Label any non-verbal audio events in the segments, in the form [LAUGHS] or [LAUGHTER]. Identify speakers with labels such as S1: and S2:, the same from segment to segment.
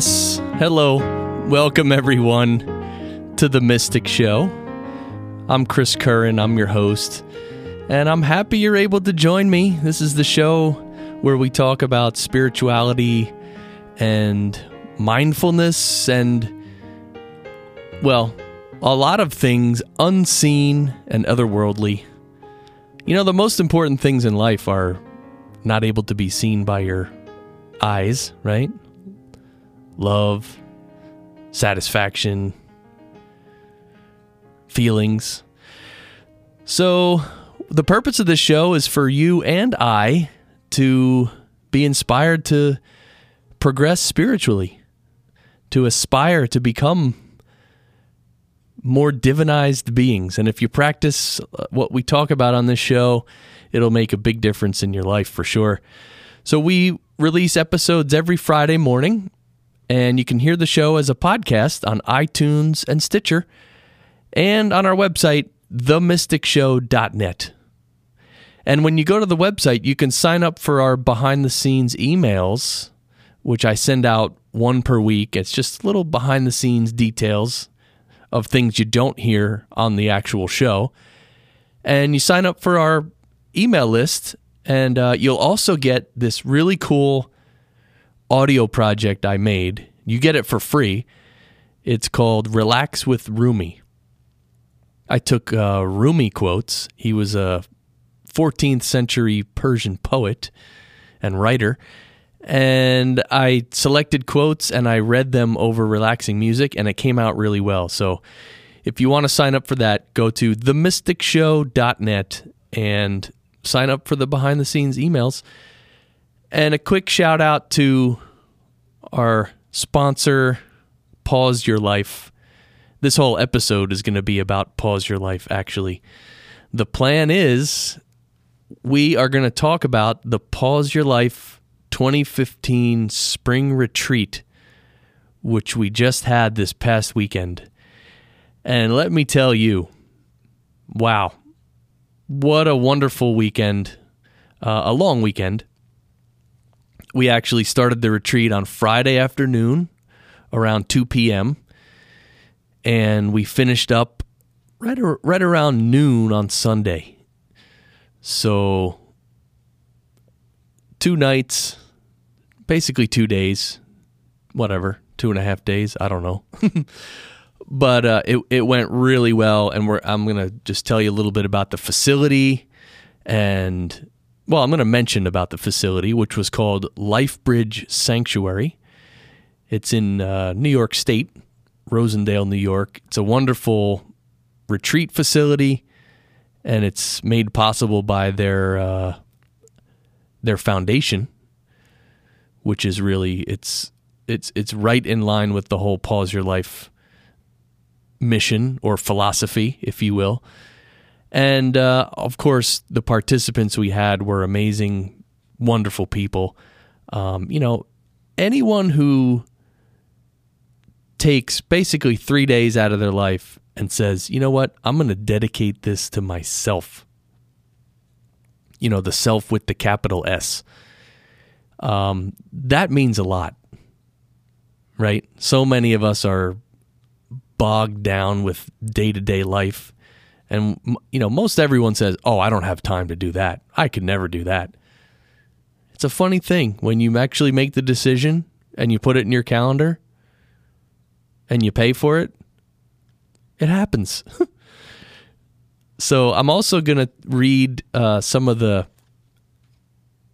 S1: Yes, hello. Welcome, everyone, to The Mystic Show. I'm Chris Curran, I'm your host, and I'm happy you're able to join me. This is the show where we talk about spirituality and mindfulness and, well, a lot of things unseen and otherworldly. You know, the most important things in life are not able to be seen by your eyes, right? Love, satisfaction, feelings. So, the purpose of this show is for you and I to be inspired to progress spiritually, to aspire to become more divinized beings. And if you practice uh, what we talk about on this show, it'll make a big difference in your life for sure. So we release episodes every Friday morning, and you can hear the show as a podcast on iTunes and Stitcher, and on our website, themysticshow.net. And when you go to the website, you can sign up for our behind the scenes emails, which I send out one per week. It's just little behind the scenes details of things you don't hear on the actual show. And you sign up for our email list, and uh, you'll also get this really cool audio project I made. You get it for free. It's called Relax with Rumi. I took uh, Rumi quotes. He was a 14th century Persian poet and writer. And I selected quotes and I read them over relaxing music, and it came out really well. So if you want to sign up for that, go to themysticshow.net and sign up for the behind the scenes emails. And a quick shout out to our sponsor, Pause Your Life. This whole episode is going to be about Pause Your Life, actually. The plan is we are going to talk about the Pause Your Life 2015 Spring Retreat, which we just had this past weekend. And let me tell you, wow, what a wonderful weekend, uh, a long weekend. We actually started the retreat on Friday afternoon around 2 p.m. and we finished up right ar- right around noon on Sunday. So two nights, basically two days, whatever, two and a half days. I don't know. [LAUGHS] but uh, it it went really well, and I'm gonna just tell you a little bit about the facility, and well, I'm gonna mention about the facility, which was called LifeBridge Sanctuary. It's in uh, New York State, Rosendale, New York. It's a wonderful retreat facility, and it's made possible by their uh, their foundation, which is really it's it's it's right in line with the whole pause your life mission or philosophy, if you will. And uh, of course, the participants we had were amazing, wonderful people. Um, you know, anyone who takes basically three days out of their life and says, you know what, I'm going to dedicate this to myself. You know, the self with the capital S. Um, that means a lot, right? So many of us are bogged down with day to day life. And, you know, most everyone says, oh, I don't have time to do that. I could never do that. It's a funny thing when you actually make the decision and you put it in your calendar and you pay for it, it happens. [LAUGHS] so I'm also going to read uh, some of the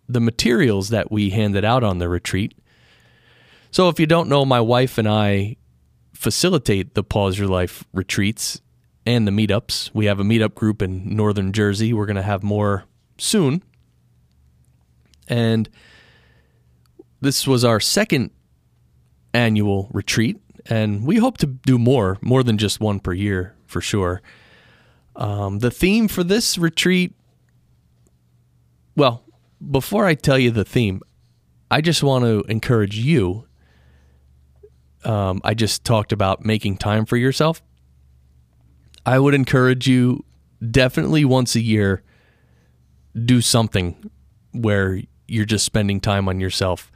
S1: the materials that we handed out on the retreat. So if you don't know, my wife and I facilitate the Pause Your Life retreats and the meetups. We have a meetup group in northern Jersey. We're going to have more soon. And this was our second annual retreat, and we hope to do more, more than just one per year for sure. Um, the theme for this retreat, well, before I tell you the theme, I just want to encourage you. Um, I just talked about making time for yourself. I would encourage you definitely once a year do something where you're just spending time on yourself.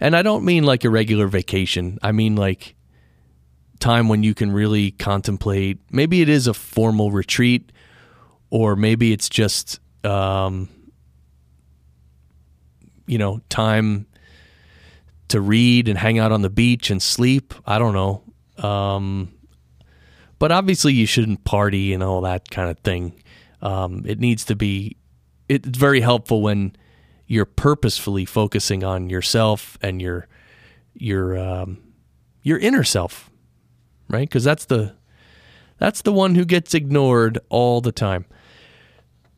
S1: And I don't mean like a regular vacation. I mean like time when you can really contemplate. Maybe it is a formal retreat, or maybe it's just, um, you know, time to read and hang out on the beach and sleep. I don't know. Um, but obviously, you shouldn't party and all that kind of thing. Um, it needs to be. It's very helpful when you're purposefully focusing on yourself and your your um, your inner self, right? Because that's the that's the one who gets ignored all the time.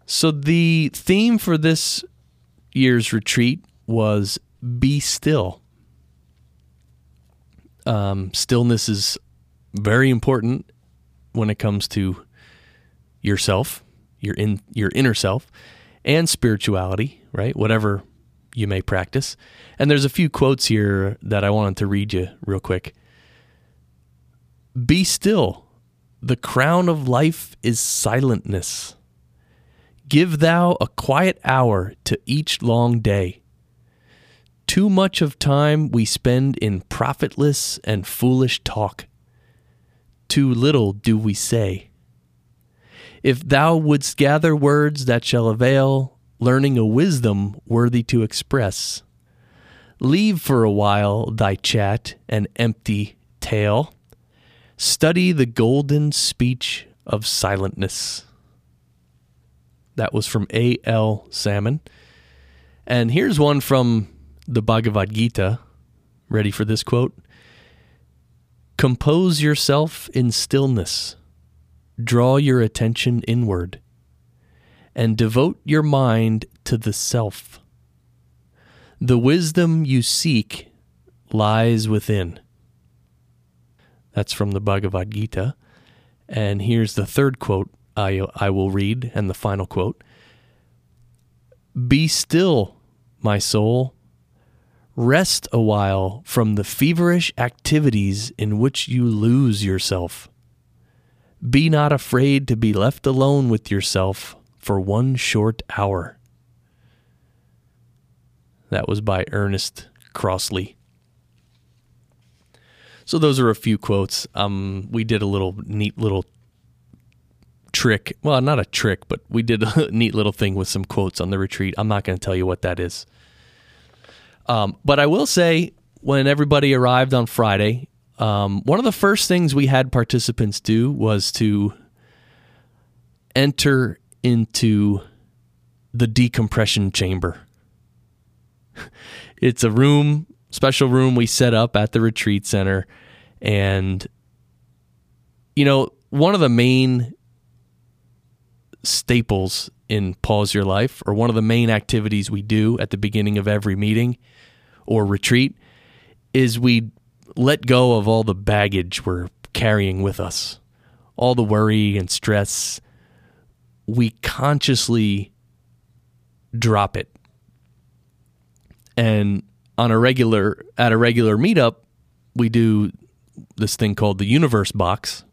S1: So the theme for this year's retreat was "Be still." Um, stillness is very important when it comes to yourself, your in your inner self, and spirituality, right? Whatever you may practice. And there's a few quotes here that I wanted to read you real quick. Be still. The crown of life is silentness. Give thou a quiet hour to each long day. Too much of time we spend in profitless and foolish talk. Too little do we say. If thou wouldst gather words that shall avail, learning a wisdom worthy to express, leave for a while thy chat and empty tale. Study the golden speech of silentness. That was from A.L. Salmon. And here's one from the Bhagavad Gita. Ready for this quote? Compose yourself in stillness draw your attention inward and devote your mind to the self. The wisdom you seek lies within. That's from the Bhagavad Gita. And here's the third quote I, I will read, and the final quote Be still, my soul. Rest a while from the feverish activities in which you lose yourself. Be not afraid to be left alone with yourself for one short hour. That was by Ernest Crossley. So those are a few quotes. Um, we did a little neat little trick. Well, not a trick, but we did a [LAUGHS] neat little thing with some quotes on the retreat. I'm not going to tell you what that is. Um, but I will say, when everybody arrived on Friday, um, one of the first things we had participants do was to enter into the decompression chamber. [LAUGHS] it's a room, special room we set up at the retreat center. And, you know, one of the main staples in Pause Your Life, or one of the main activities we do at the beginning of every meeting or retreat, is we let go of all the baggage we're carrying with us, all the worry and stress. We consciously drop it. And on a regular at a regular meetup, we do this thing called the universe box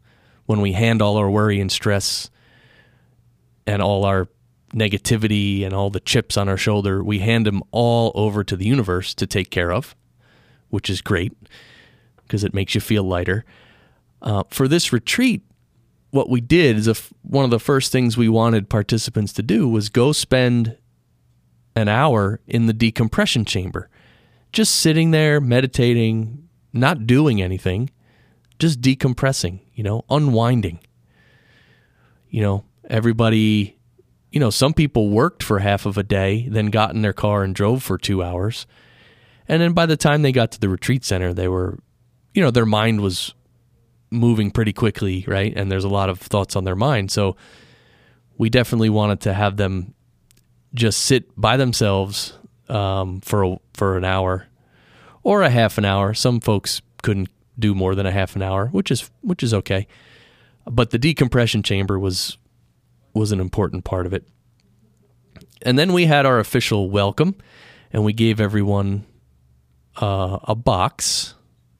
S1: when we hand all our worry and stress and all our negativity and all the chips on our shoulder, we hand them all over to the universe to take care of, which is great because it makes you feel lighter. Uh, for this retreat, what we did is one of the first things we wanted participants to do was go spend an hour in the decompression chamber, just sitting there meditating, not doing anything, just decompressing, you know, unwinding. You know, everybody, you know, some people worked for half of a day, then got in their car and drove for two hours. And then by the time they got to the retreat center, they were you know, their mind was moving pretty quickly, right? And there's a lot of thoughts on their mind. So we definitely wanted to have them just sit by themselves um, for a, for an hour or a half an hour. Some folks couldn't do more than a half an hour, which is which is okay. But the decompression chamber was was an important part of it. And then we had our official welcome, and we gave everyone uh, a box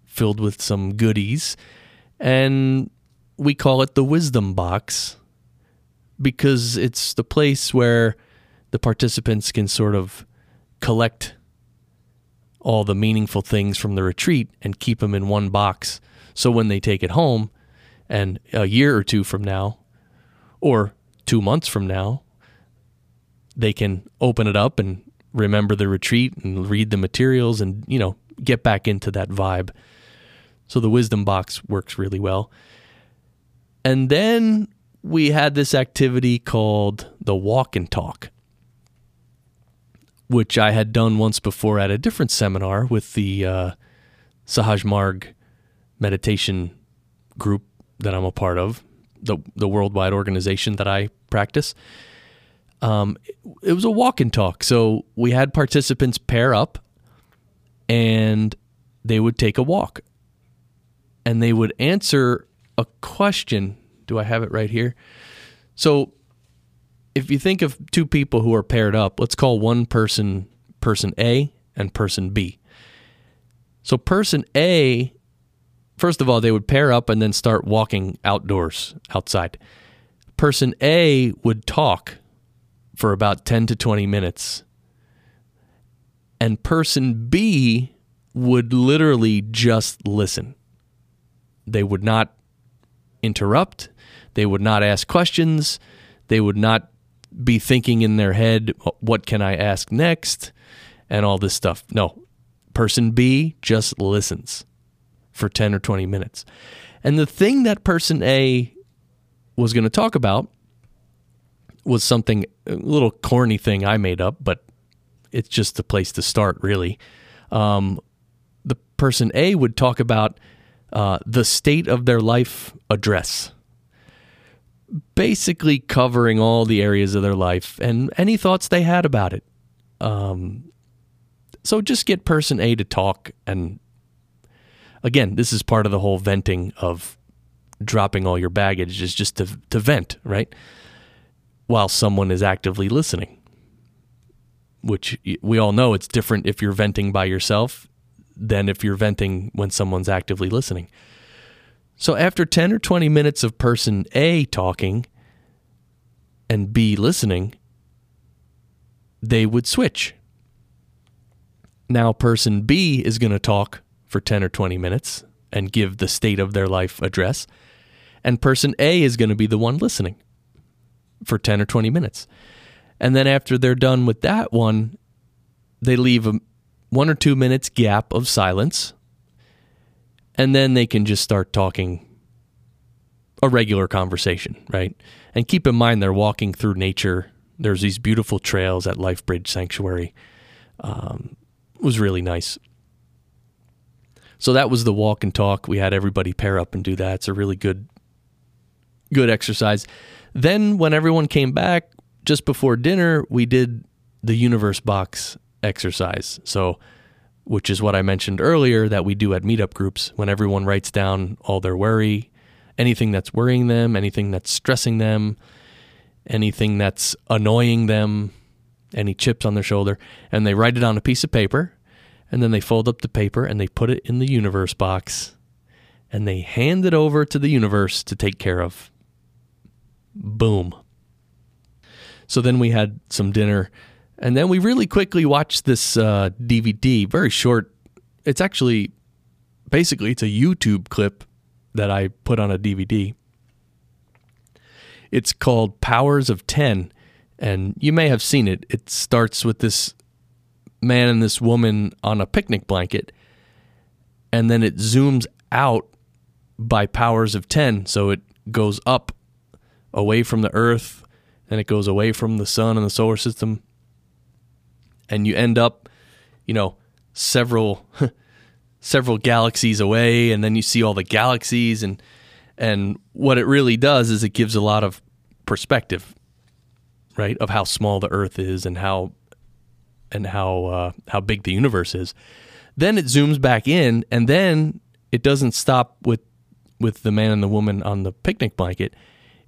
S1: filled with some goodies, and we call it the wisdom box because it's the place where the participants can sort of collect all the meaningful things from the retreat and keep them in one box. So when they take it home, and a year or two from now, or two months from now, they can open it up and remember the retreat and read the materials and, you know, get back into that vibe. So the wisdom box works really well. And then we had this activity called the walk and talk, which I had done once before at a different seminar with the uh, Sahaj Marg meditation group that I'm a part of, the the worldwide organization that I practice. Um, it, it was a walk and talk. So we had participants pair up, and they would take a walk, and they would answer a question. Do I have it right here? So if you think of two people who are paired up, let's call one person person A and person B. So person A first of all, they would pair up and then start walking outdoors, outside. Person A would talk for about 10 to 20 minutes. And person B would literally just listen. They would not interrupt. They would not ask questions. They would not be thinking in their head, what can I ask next? And all this stuff. No. Person B just listens for 10 or 20 minutes. And the thing that person A was going to talk about was something a little corny thing I made up, but it's just a place to start, really. Um, the person A would talk about uh, the state of their life address, basically covering all the areas of their life and any thoughts they had about it. Um, so just get person A to talk and again, this is part of the whole venting of dropping all your baggage is just to to vent, right? While someone is actively listening. Which we all know it's different if you're venting by yourself than if you're venting when someone's actively listening. So after 10 or 20 minutes of person A talking and B listening, they would switch. Now person B is going to talk for 10 or 20 minutes and give the state of their life address. And person A is going to be the one listening for 10 or 20 minutes. And then after they're done with that one, they leave a one or two minutes gap of silence. And then they can just start talking a regular conversation, right? And keep in mind they're walking through nature. There's these beautiful trails at Life Bridge Sanctuary. Um, was really nice. So that was the walk and talk. We had everybody pair up and do that. It's a really good good exercise. Then when everyone came back just before dinner, we did the universe box exercise. So which is what I mentioned earlier that we do at meetup groups when everyone writes down all their worry, anything that's worrying them, anything that's stressing them, anything that's annoying them, any chips on their shoulder, and they write it on a piece of paper and then they fold up the paper and they put it in the universe box and they hand it over to the universe to take care of. Boom. So then we had some dinner and then we really quickly watched this uh, DVD, very short. It's actually basically it's a YouTube clip that I put on a DVD. It's called Powers of 10 and you may have seen it. It starts with this man and this woman on a picnic blanket, and then it zooms out by powers of 10. So it goes up away from the earth, and it goes away from the sun and the solar system. And you end up, you know, several [LAUGHS] several galaxies away, and then you see all the galaxies, and and what it really does is it gives a lot of perspective, right, of how small the Earth is and how and how uh, how big the universe is. Then it zooms back in, and then it doesn't stop with with the man and the woman on the picnic blanket.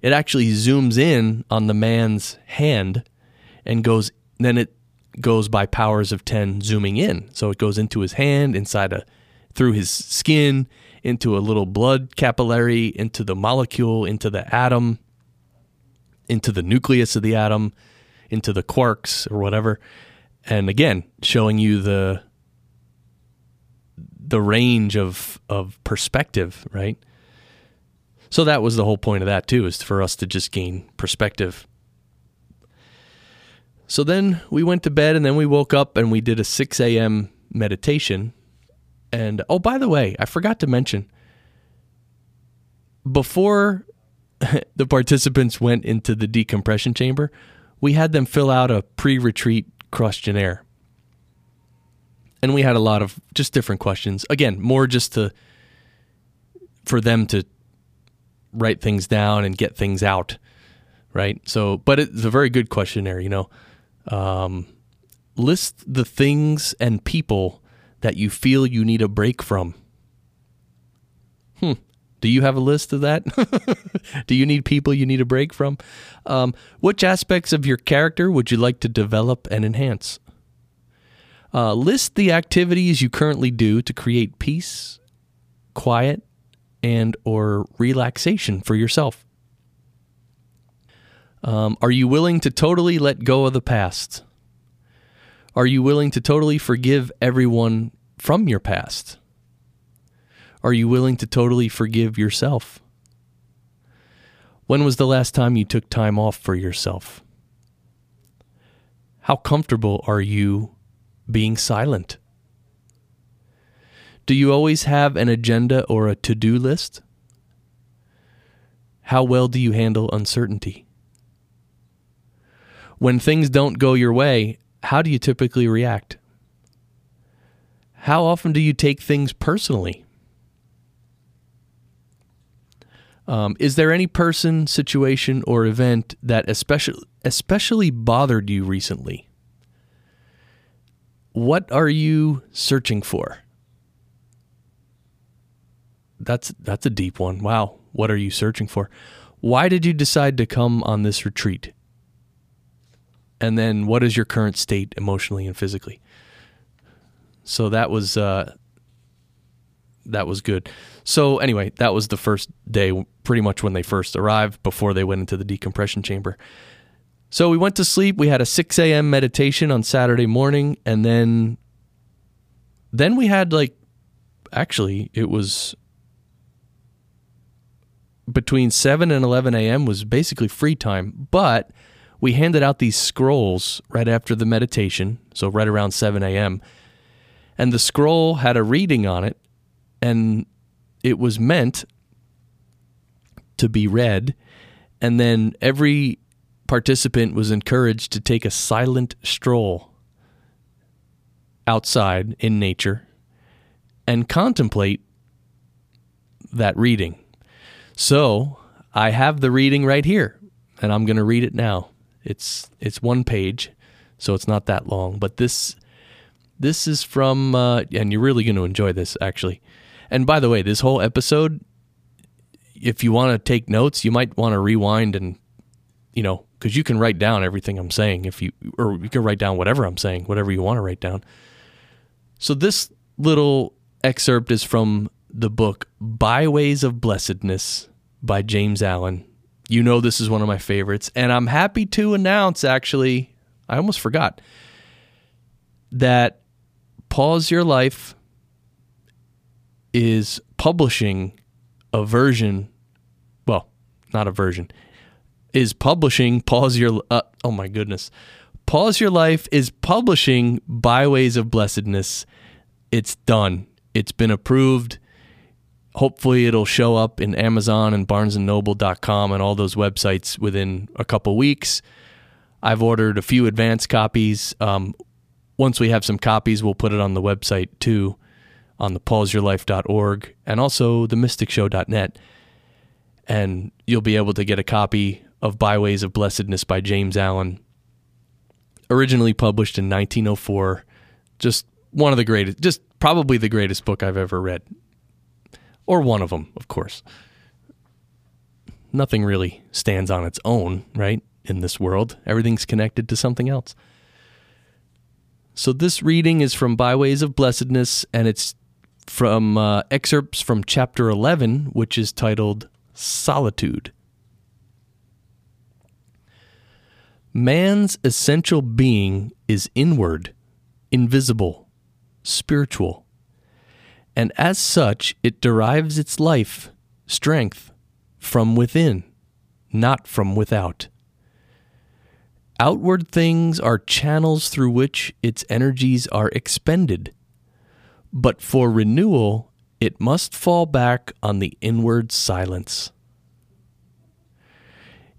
S1: It actually zooms in on the man's hand and goes. Then it goes by powers of ten, zooming in. So it goes into his hand, inside a through his skin, into a little blood capillary, into the molecule, into the atom, into the nucleus of the atom, into the quarks or whatever. And again, showing you the the range of of perspective, right? So that was the whole point of that too, is for us to just gain perspective. So then we went to bed and then we woke up and we did a 6 a.m. meditation. And oh, by the way, I forgot to mention before [LAUGHS] the participants went into the decompression chamber, we had them fill out a pre retreat questionnaire. And we had a lot of just different questions. Again, more just to for them to write things down and get things out, right? So, but it's a very good questionnaire, you know. Um, list the things and people that you feel you need a break from. Hmm. Do you have a list of that? [LAUGHS] Do you need people you need a break from? Um, which aspects of your character would you like to develop and enhance? Uh, list the activities you currently do to create peace, quiet, and or relaxation for yourself. Um, are you willing to totally let go of the past? Are you willing to totally forgive everyone from your past? Are you willing to totally forgive yourself? When was the last time you took time off for yourself? How comfortable are you being silent? Do you always have an agenda or a to do list? How well do you handle uncertainty? When things don't go your way, how do you typically react? How often do you take things personally? Um, is there any person, situation, or event that especially especially bothered you recently? What are you searching for? That's that's a deep one. Wow. What are you searching for? Why did you decide to come on this retreat? And then what is your current state emotionally and physically? So that was uh, that was good. So anyway, that was the first day, pretty much when they first arrived, before they went into the decompression chamber. So we went to sleep. We had a 6 a.m. meditation on Saturday morning, and then then we had like actually it was between 7 and 11 a.m. was basically free time, but we handed out these scrolls right after the meditation, so right around 7 a.m. And the scroll had a reading on it, and it was meant to be read. And then every participant was encouraged to take a silent stroll outside in nature and contemplate that reading. So I have the reading right here, and I'm going to read it now. It's it's one page, so it's not that long. But this this is from, uh, and you're really going to enjoy this actually. And by the way, this whole episode, if you want to take notes, you might want to rewind and, you know, because you can write down everything I'm saying if you, or you can write down whatever I'm saying, whatever you want to write down. So this little excerpt is from the book Byways of Blessedness by James Allen. You know, this is one of my favorites. And I'm happy to announce, actually, I almost forgot that Pause Your Life is publishing a version, well, not a version, is publishing Pause Your uh, oh my goodness. Pause Your Life is publishing Byways of Blessedness. It's done. It's been approved. Hopefully it'll show up in Amazon and barnesandnoble.com and all those websites within a couple weeks. I've ordered a few advance copies. Um, once we have some copies, we'll put it on the website too on the pauseyourlife.org and also the mysticshow.net. And you'll be able to get a copy of Byways of Blessedness by James Allen, originally published in 1904. Just one of the greatest, just probably the greatest book I've ever read. Or one of them, of course. Nothing really stands on its own, right? In this world, everything's connected to something else. So, this reading is from Byways of Blessedness, and it's from uh, excerpts from chapter 11, which is titled Solitude. Man's essential being is inward, invisible, spiritual, and as such, it derives its life, strength, from within, not from without. Outward things are channels through which its energies are expended but for renewal, it must fall back on the inward silence.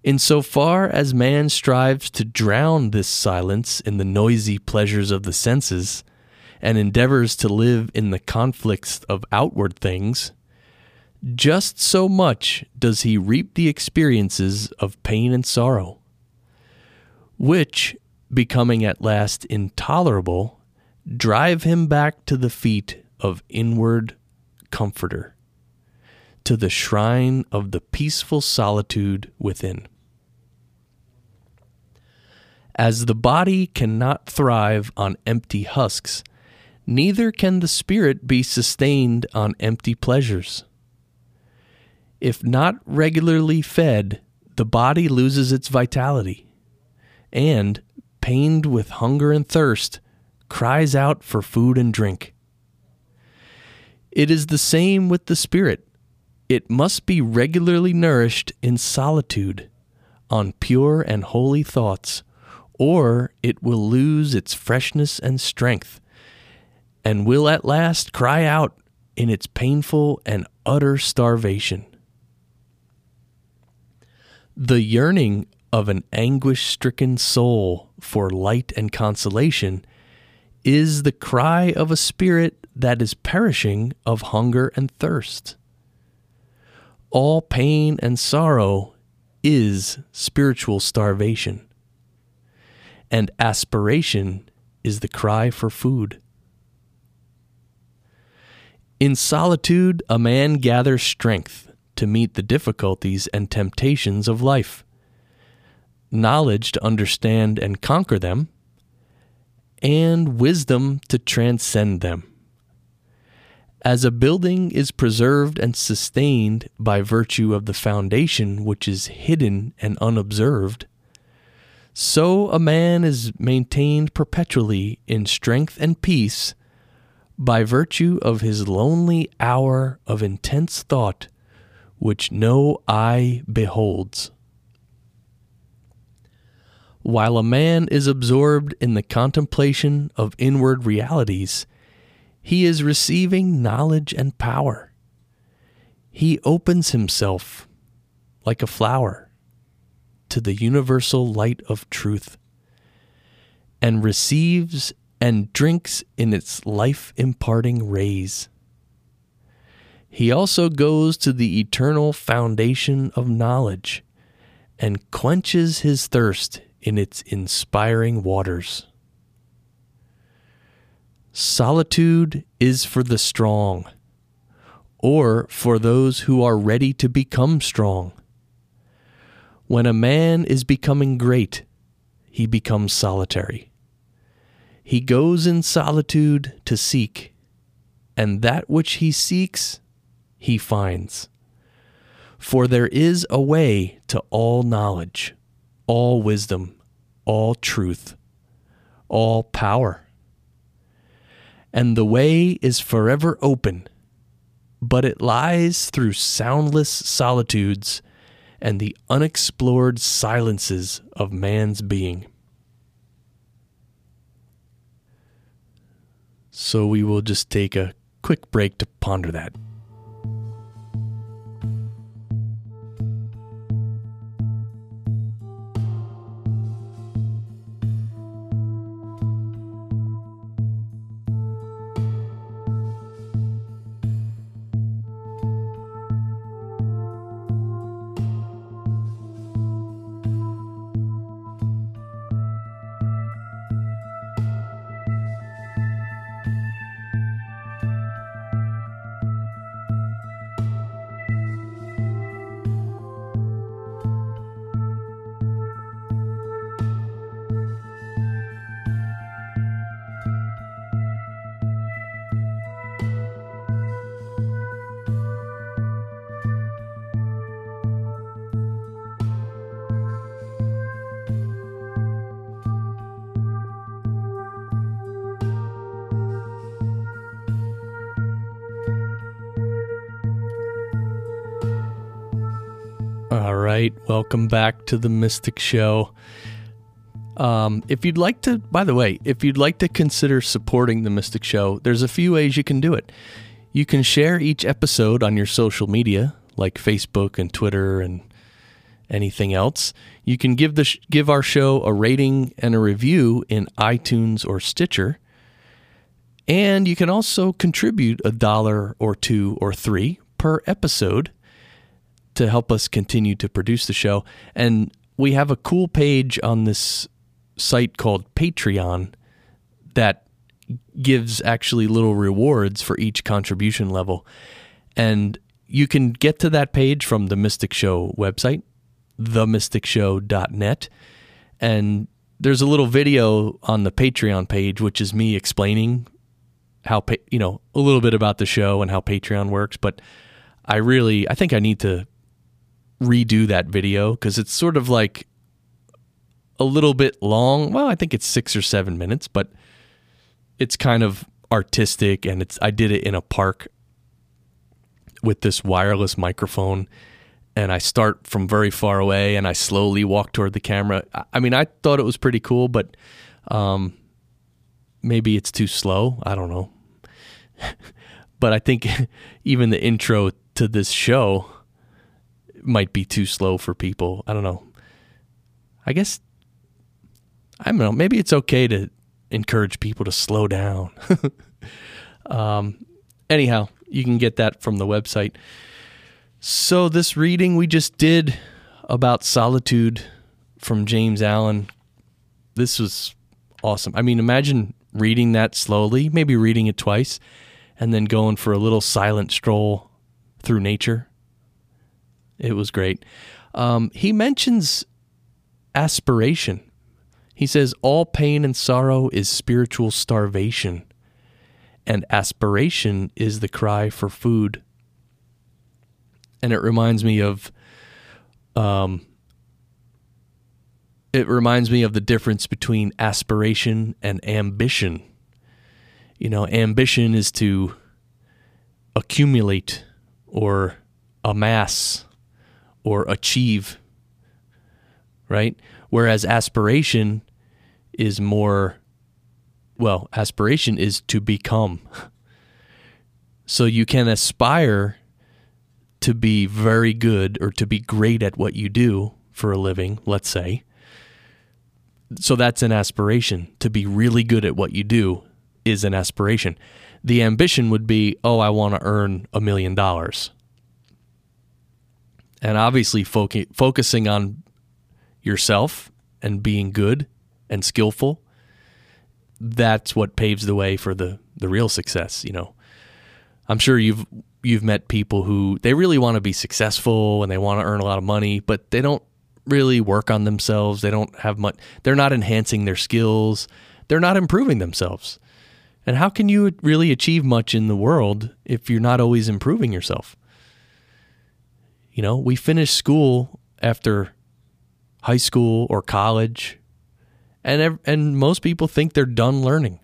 S1: Insofar as man strives to drown this silence in the noisy pleasures of the senses, and endeavors to live in the conflicts of outward things, just so much does he reap the experiences of pain and sorrow, which, becoming at last intolerable, drive him back to the feet of inward comforter, to the shrine of the peaceful solitude within. As the body cannot thrive on empty husks, neither can the spirit be sustained on empty pleasures. If not regularly fed, the body loses its vitality, and, pained with hunger and thirst, cries out for food and drink. It is the same with the spirit. It must be regularly nourished in solitude, on pure and holy thoughts, or it will lose its freshness and strength, and will at last cry out in its painful and utter starvation. The yearning of an anguish stricken soul for light and consolation is the cry of a spirit that is perishing of hunger and thirst. All pain and sorrow is spiritual starvation, and aspiration is the cry for food. In solitude, a man gathers strength to meet the difficulties and temptations of life, knowledge to understand and conquer them and wisdom to transcend them. As a building is preserved and sustained by virtue of the foundation which is hidden and unobserved, so a man is maintained perpetually in strength and peace by virtue of his lonely hour of intense thought which no eye beholds. While a man is absorbed in the contemplation of inward realities, he is receiving knowledge and power. He opens himself like a flower to the universal light of truth and receives and drinks in its life imparting rays. He also goes to the eternal foundation of knowledge and quenches his thirst in its inspiring waters. Solitude is for the strong, or for those who are ready to become strong. When a man is becoming great, he becomes solitary. He goes in solitude to seek, and that which he seeks, he finds. For there is a way to all knowledge all wisdom, all truth, all power. And the way is forever open, but it lies through soundless solitudes and the unexplored silences of man's being. So we will just take a quick break to ponder that. All right, welcome back to the Mystic Show. Um, if you'd like to, by the way, if you'd like to consider supporting the Mystic Show, there's a few ways you can do it. You can share each episode on your social media, like Facebook and Twitter and anything else. You can give the sh- give our show a rating and a review in iTunes or Stitcher. And you can also contribute a dollar or two or three per episode to help us continue to produce the show. And we have a cool page on this site called Patreon that gives actually little rewards for each contribution level. And you can get to that page from the Mystic Show website, themysticshow.net. And there's a little video on the Patreon page, which is me explaining how, you know, a little bit about the show and how Patreon works. But I really, I think I need to redo that video because it's sort of like a little bit long. Well, I think it's six or seven minutes, but it's kind of artistic and it's I did it in a park with this wireless microphone and I start from very far away and I slowly walk toward the camera. I mean, I thought it was pretty cool, but um, maybe it's too slow. I don't know. [LAUGHS] but I think [LAUGHS] even the intro to this show might be too slow for people. I don't know. I guess I don't know. Maybe it's okay to encourage people to slow down. [LAUGHS] um, anyhow, you can get that from the website. So, this reading we just did about solitude from James Allen, this was awesome. I mean, imagine reading that slowly, maybe reading it twice, and then going for a little silent stroll through nature. It was great. Um, he mentions aspiration he says, All pain and sorrow is spiritual starvation, and aspiration is the cry for food. And it reminds me of, um, it reminds me of the difference between aspiration and ambition. You know, ambition is to accumulate or amass or achieve, right? Whereas aspiration is more well, aspiration is to become. [LAUGHS] So you can aspire to be very good or to be great at what you do for a living, let's say. So that's an aspiration. To be really good at what you do is an aspiration. The ambition would be, oh, I want to earn a million dollars. And obviously, fo- focusing on yourself and being good and skillful, that's what paves the way for the the real success, you know. I'm sure you've you've met people who they really want to be successful and they want to earn a lot of money, but they don't really work on themselves. They don't have much they're not enhancing their skills. They're not improving themselves. And how can you really achieve much in the world if you're not always improving yourself? You know, we finish school after high school or college and and most people think they're done learning,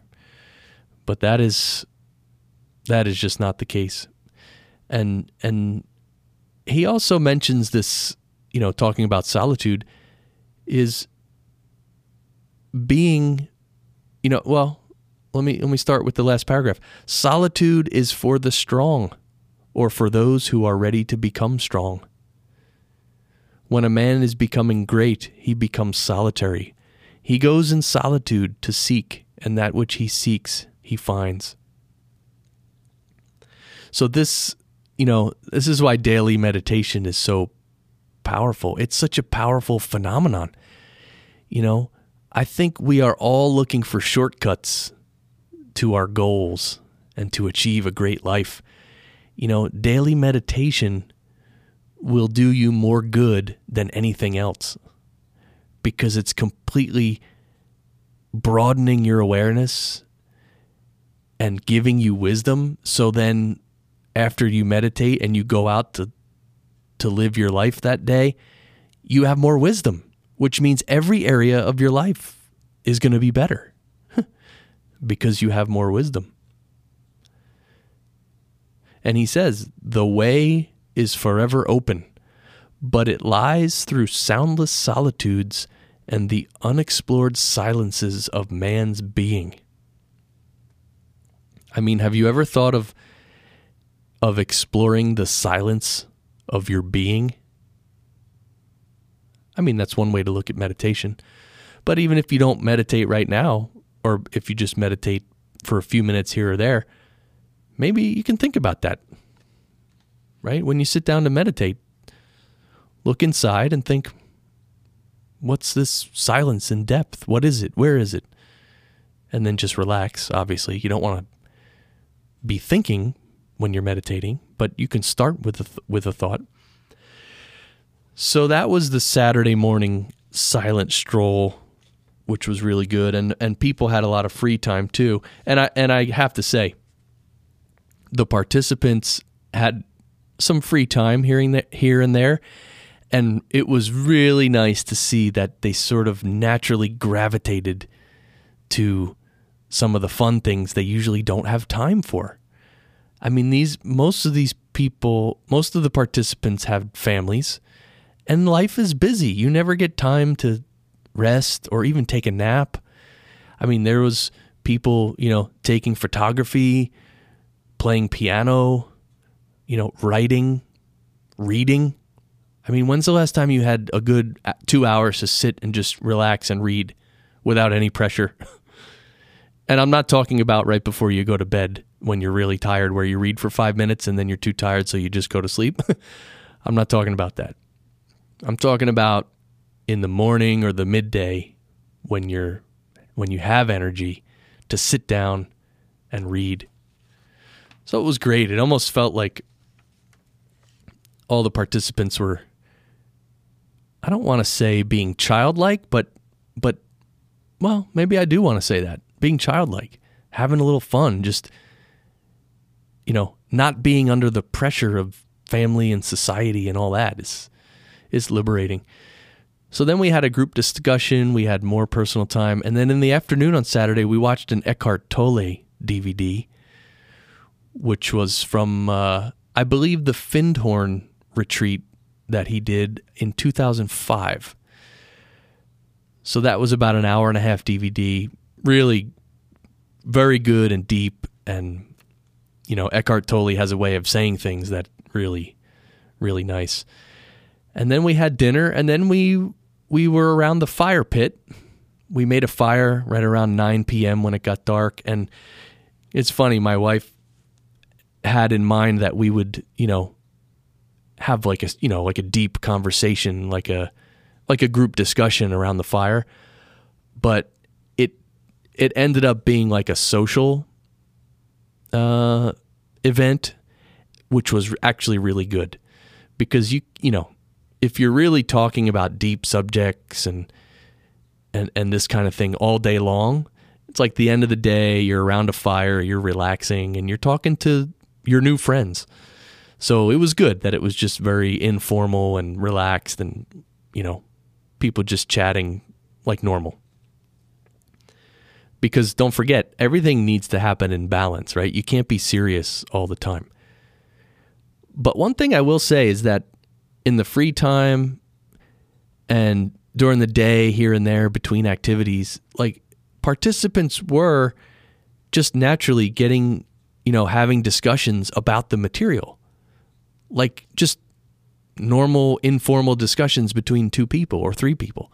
S1: but that is that is just not the case. And and he also mentions this, you know, talking about solitude is being, you know, well, let me let me start with the last paragraph. Solitude is for the strong or for those who are ready to become strong. When a man is becoming great, he becomes solitary. He goes in solitude to seek, and that which he seeks, he finds. So, this, you know, this is why daily meditation is so powerful. It's such a powerful phenomenon. You know, I think we are all looking for shortcuts to our goals and to achieve a great life. You know, daily meditation will do you more good than anything else because it's completely broadening your awareness and giving you wisdom. So then after you meditate and you go out to to live your life that day you have more wisdom which means every area of your life is going to be better [LAUGHS] because you have more wisdom and he says the way is forever open but it lies through soundless solitudes and the unexplored silences of man's being. I mean, have you ever thought of of exploring the silence of your being? I mean, that's one way to look at meditation. But even if you don't meditate right now, or if you just meditate for a few minutes here or there, maybe you can think about that. Right? When you sit down to meditate, look inside and think, what's this silence in depth? What is it? Where is it? And then just relax. Obviously, you don't want to be thinking when you're meditating, but you can start with a th- with a thought. So that was the Saturday morning silent stroll, which was really good, and and people had a lot of free time too. And I and I have to say, the participants had some free time here and there, and it was really nice to see that they sort of naturally gravitated to some of the fun things they usually don't have time for. I mean, these most of these people, most of the participants have families, and life is busy. You never get time to rest or even take a nap. I mean, there was people, you know, taking photography, playing piano, you know, writing, reading. I mean, when's the last time you had a good uh, two hours to sit and just relax and read without any pressure? [LAUGHS] and I'm not talking about right before you go to bed when you're really tired, where you read for five minutes and then you're too tired, so you just go to sleep. [LAUGHS] I'm not talking about that. I'm talking about in the morning or the midday when you're when you have energy to sit down and read. So it was great. It almost felt like all the participants were I don't want to say being childlike, but but well, maybe I do want to say that. Being childlike, having a little fun, just you know, not being under the pressure of family and society and all that is is liberating. So then we had a group discussion, we had more personal time, and then in the afternoon on Saturday we watched an Eckhart Tolle DVD, which was from uh, I believe the Findhorn retreat that he did in 2005. So that was about an hour and a half DVD, really very good and deep and you know Eckhart Tolle has a way of saying things that really really nice. And then we had dinner and then we we were around the fire pit. We made a fire right around 9 p.m. when it got dark and it's funny my wife had in mind that we would, you know, have like a, you know, like a deep conversation, like a like a group discussion around the fire. But it it ended up being like a social uh, event, which was actually really good because you you know if you're really talking about deep subjects and and and this kind of thing all day long, it's like the end of the day, you're around a fire, you're relaxing, and you're talking to your new friends. So it was good that it was just very informal and relaxed, and you know, people just chatting like normal. Because don't forget, everything needs to happen in balance, right? You can't be serious all the time. But one thing I will say is that in the free time and during the day here and there between activities, like participants were just naturally getting, you know, having discussions about the material. Like just normal informal discussions between two people or three people.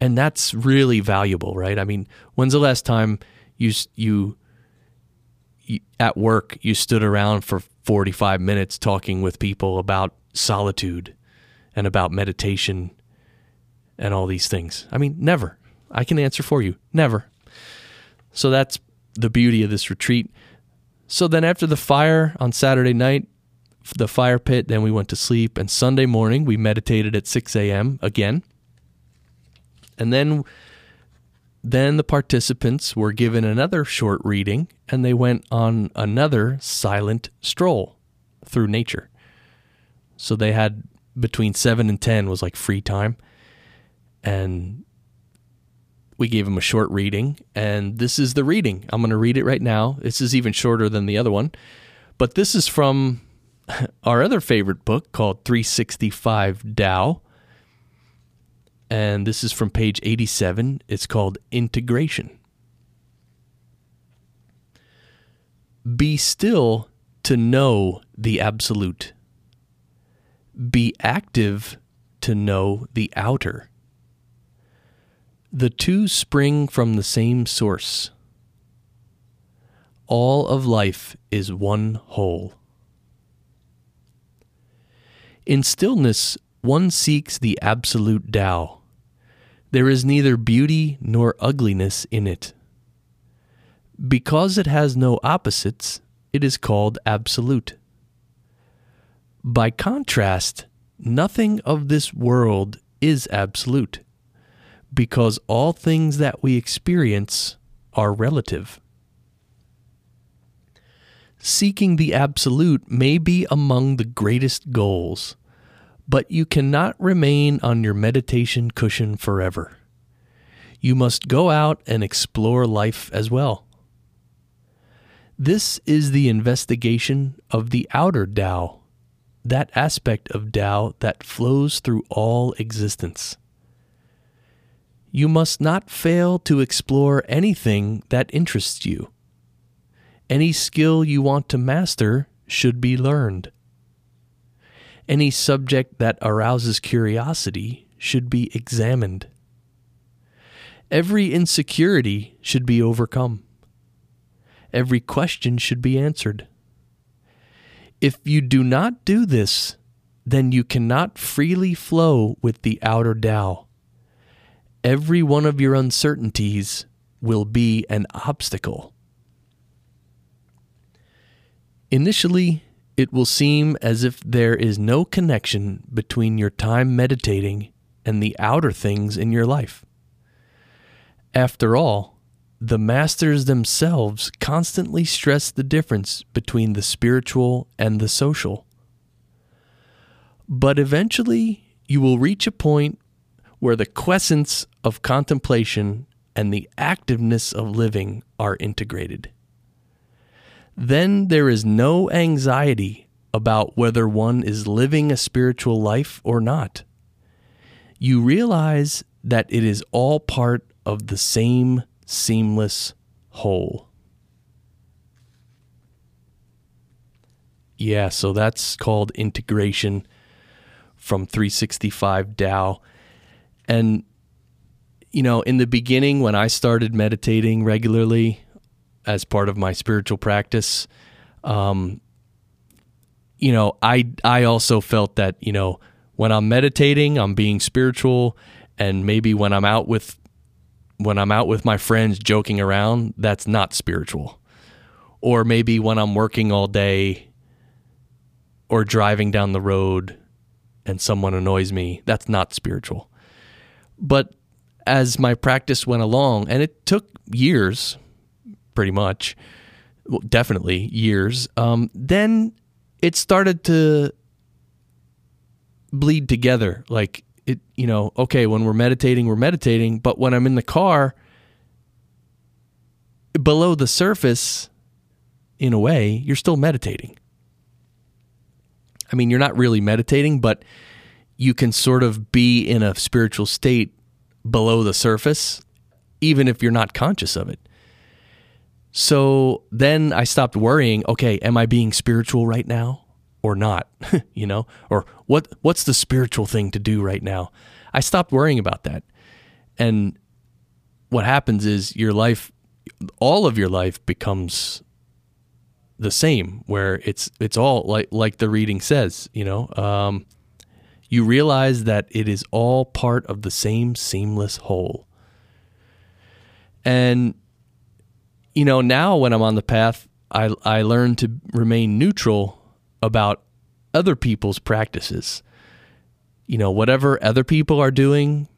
S1: And that's really valuable, right? I mean, when's the last time you you, you at work you stood around for 45 minutes talking with people about solitude and about meditation and all these things. I mean, never. I can answer for you. Never. So that's the beauty of this retreat. So then after the fire on Saturday night, the fire pit, then we went to sleep. And Sunday morning, we meditated at 6 a.m. again. And then then the participants were given another short reading and they went on another silent stroll through nature. So they had between 7 and 10 was like free time. And we gave him a short reading. And this is the reading. I'm going to read it right now. This is even shorter than the other one. But this is from [LAUGHS] our other favorite book called 365 Tao. And this is from page 87. It's called Integration. Be still to know the absolute. Be active to know the outer. The two spring from the same source. All of life is one whole. In stillness, one seeks the absolute Tao. There is neither beauty nor ugliness in it. Because it has no opposites, it is called absolute. By contrast, nothing of this world is absolute, because all things that we experience are relative. Seeking the absolute may be among the greatest goals, but you cannot remain on your meditation cushion forever. You must go out and explore life as well. This is the investigation of the outer Tao, that aspect of Tao that flows through all existence. You must not fail to explore anything that interests you. Any skill you want to master should be learned. Any subject that arouses curiosity should be examined. Every insecurity should be overcome. Every question should be answered. If you do not do this, then you cannot freely flow with the outer Tao. Every one of your uncertainties will be an obstacle. Initially, it will seem as if there is no connection between your time meditating and the outer things in your life. After all, the masters themselves constantly stress the difference between the spiritual and the social. But eventually, you will reach a point where the quiescence of contemplation and the activeness of living are integrated then there is no anxiety about whether one is living a spiritual life or not. You realize that it is all part of the same seamless whole. Yeah, so that's called integration from 365 Tao. And, you know, in the beginning, when I started meditating regularly, as part of my spiritual practice. Um, you know, I I also felt that you know when I'm meditating, I'm being spiritual, and maybe when I'm out with when I'm out with my friends joking around, that's not spiritual. Or maybe when I'm working all day or driving down the road and someone annoys me, that's not spiritual. But as my practice went along, and it took years, pretty much, well, definitely years. Um, then it started to bleed together. Like it, you know, okay, when we're meditating, we're meditating, but when I'm in the car, below the surface, in a way, you're still meditating. I mean, you're not really meditating, but you can sort of be in a spiritual state below the surface, even if you're not conscious of it. So then I stopped worrying, okay, am I being spiritual right now or not? [LAUGHS] you know, or what what's the spiritual thing to do right now? I stopped worrying about that. And what happens is your life all of your life becomes the same where it's it's all like like the reading says, you know. Um, you realize that it is all part of the same seamless whole. And you know, now when I'm on the path, I I learn to remain neutral about other people's practices. You know, whatever other people are doing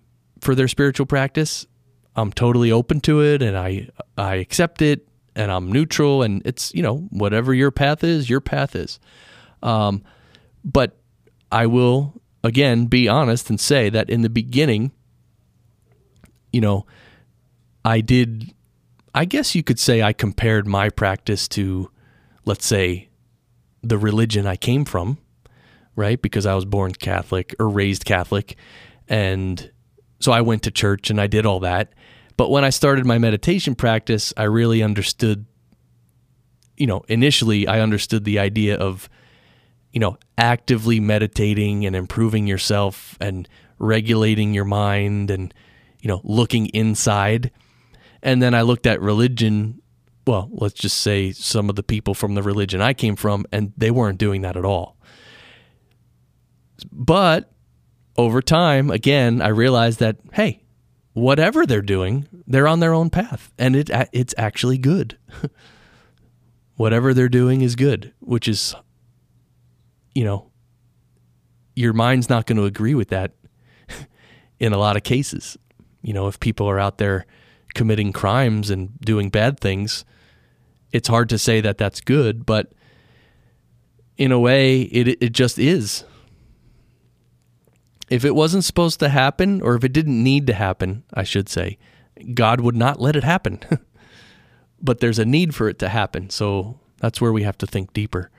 S1: for their spiritual practice, I'm totally open to it and I I accept it and I'm neutral and it's, you know, whatever your path is, your path is. Um, but I will again be honest and say that in the beginning, you know, I did I guess you could say I compared my practice to, let's say, the religion I came from, right? Because I was born Catholic or raised Catholic. And so I went to church and I did all that. But when I started my meditation practice, I really understood, you know, initially I understood the idea of, you know, actively meditating and improving yourself and regulating your mind and, you know, looking inside. And then I looked at religion well, let's just say some of the people from the religion I came from, and they weren't doing that at all. But over time, again, I realized that, hey, whatever they're doing, they're on their own path, and it it's actually good. [LAUGHS] whatever they're doing is good, which is, you know, your mind's not going to agree with that [LAUGHS] in a lot of cases. You know, if people are out there committing crimes and doing bad things, it's hard to say that that's good, but in a way, it it just is. If it wasn't supposed to happen, or if it didn't need to happen, I should say, God would not let it happen. [LAUGHS] but there's a need for it to happen, so that's where we have to think deeper.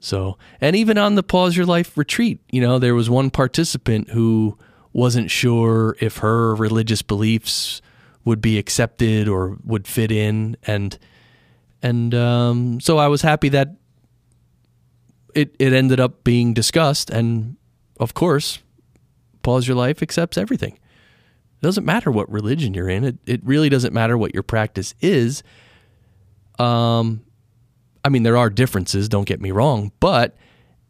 S1: So, and even on the Pause Your Life retreat, you know, there was one participant who wasn't sure if her religious beliefs would be accepted or would fit in, and and um, so I was happy that it it ended up being discussed, and of course, pause your life accepts everything. It doesn't matter what religion you're in. It it really doesn't matter what your practice is. Um, I mean, there are differences. Don't get me wrong, but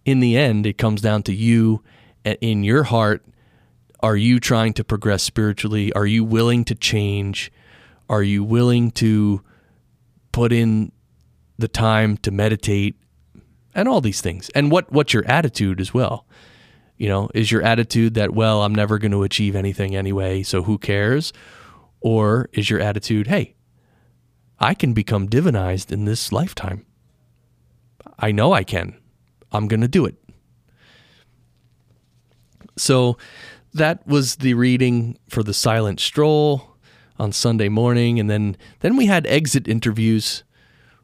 S1: in the end, it comes down to you in your heart. Are you trying to progress spiritually? Are you willing to change? Are you willing to put in the time to meditate and all these things. And what what's your attitude as well? You know, is your attitude that well, I'm never going to achieve anything anyway, so who cares? Or is your attitude, hey, I can become divinized in this lifetime. I know I can. I'm going to do it. So that was the reading for the Silent Stroll on Sunday morning, and then then we had exit interviews,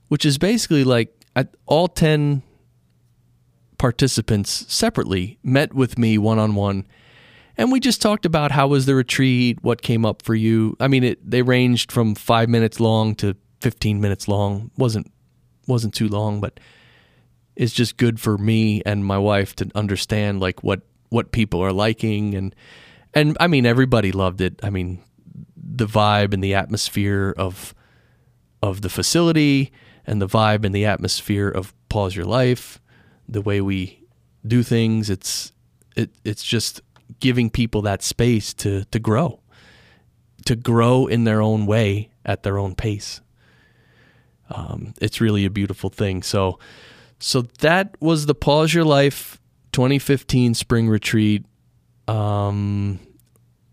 S1: which is basically like all ten participants separately met with me one on one, and we just talked about how was the retreat, what came up for you. I mean, it they ranged from five minutes long to fifteen minutes long. wasn't wasn't too long, but it's just good for me and my wife to understand like what what people are liking. And and I mean everybody loved it. I mean the vibe and the atmosphere of of the facility and the vibe and the atmosphere of pause your life the way we do things it's it it's just giving people that space to to grow to grow in their own way at their own pace. Um, it's really a beautiful thing. So so that was the pause your life 2015 spring retreat. Um,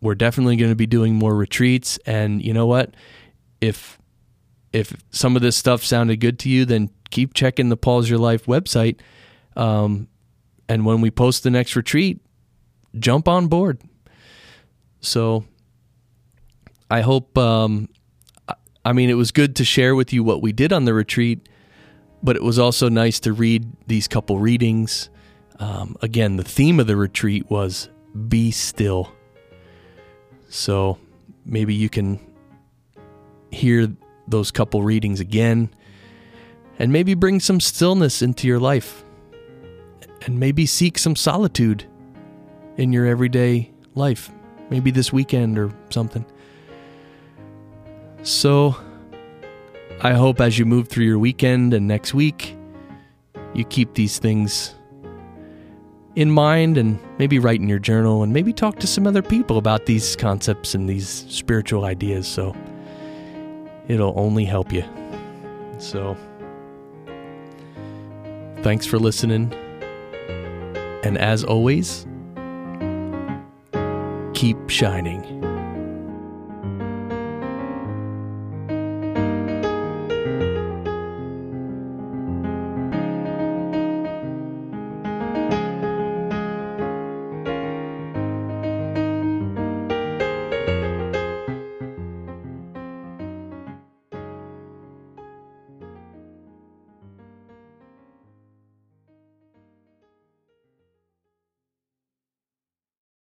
S1: we're definitely going to be doing more retreats. And you know what? If if some of this stuff sounded good to you then keep checking the pause your life website. Um, and when we post the next retreat jump on board. So i hope um, i mean it was good to share with you what we did on the retreat but it was also nice to read these couple readings um, again the theme of the retreat was be still so maybe you can hear those couple readings again and maybe bring some stillness into your life and maybe seek some solitude in your everyday life, maybe this weekend or something. So I hope as you move through your weekend and next week, you keep these things in mind and maybe write in your journal and maybe talk to some other people about these concepts and these spiritual ideas. So it'll only help you. So thanks for listening. And as always, keep shining.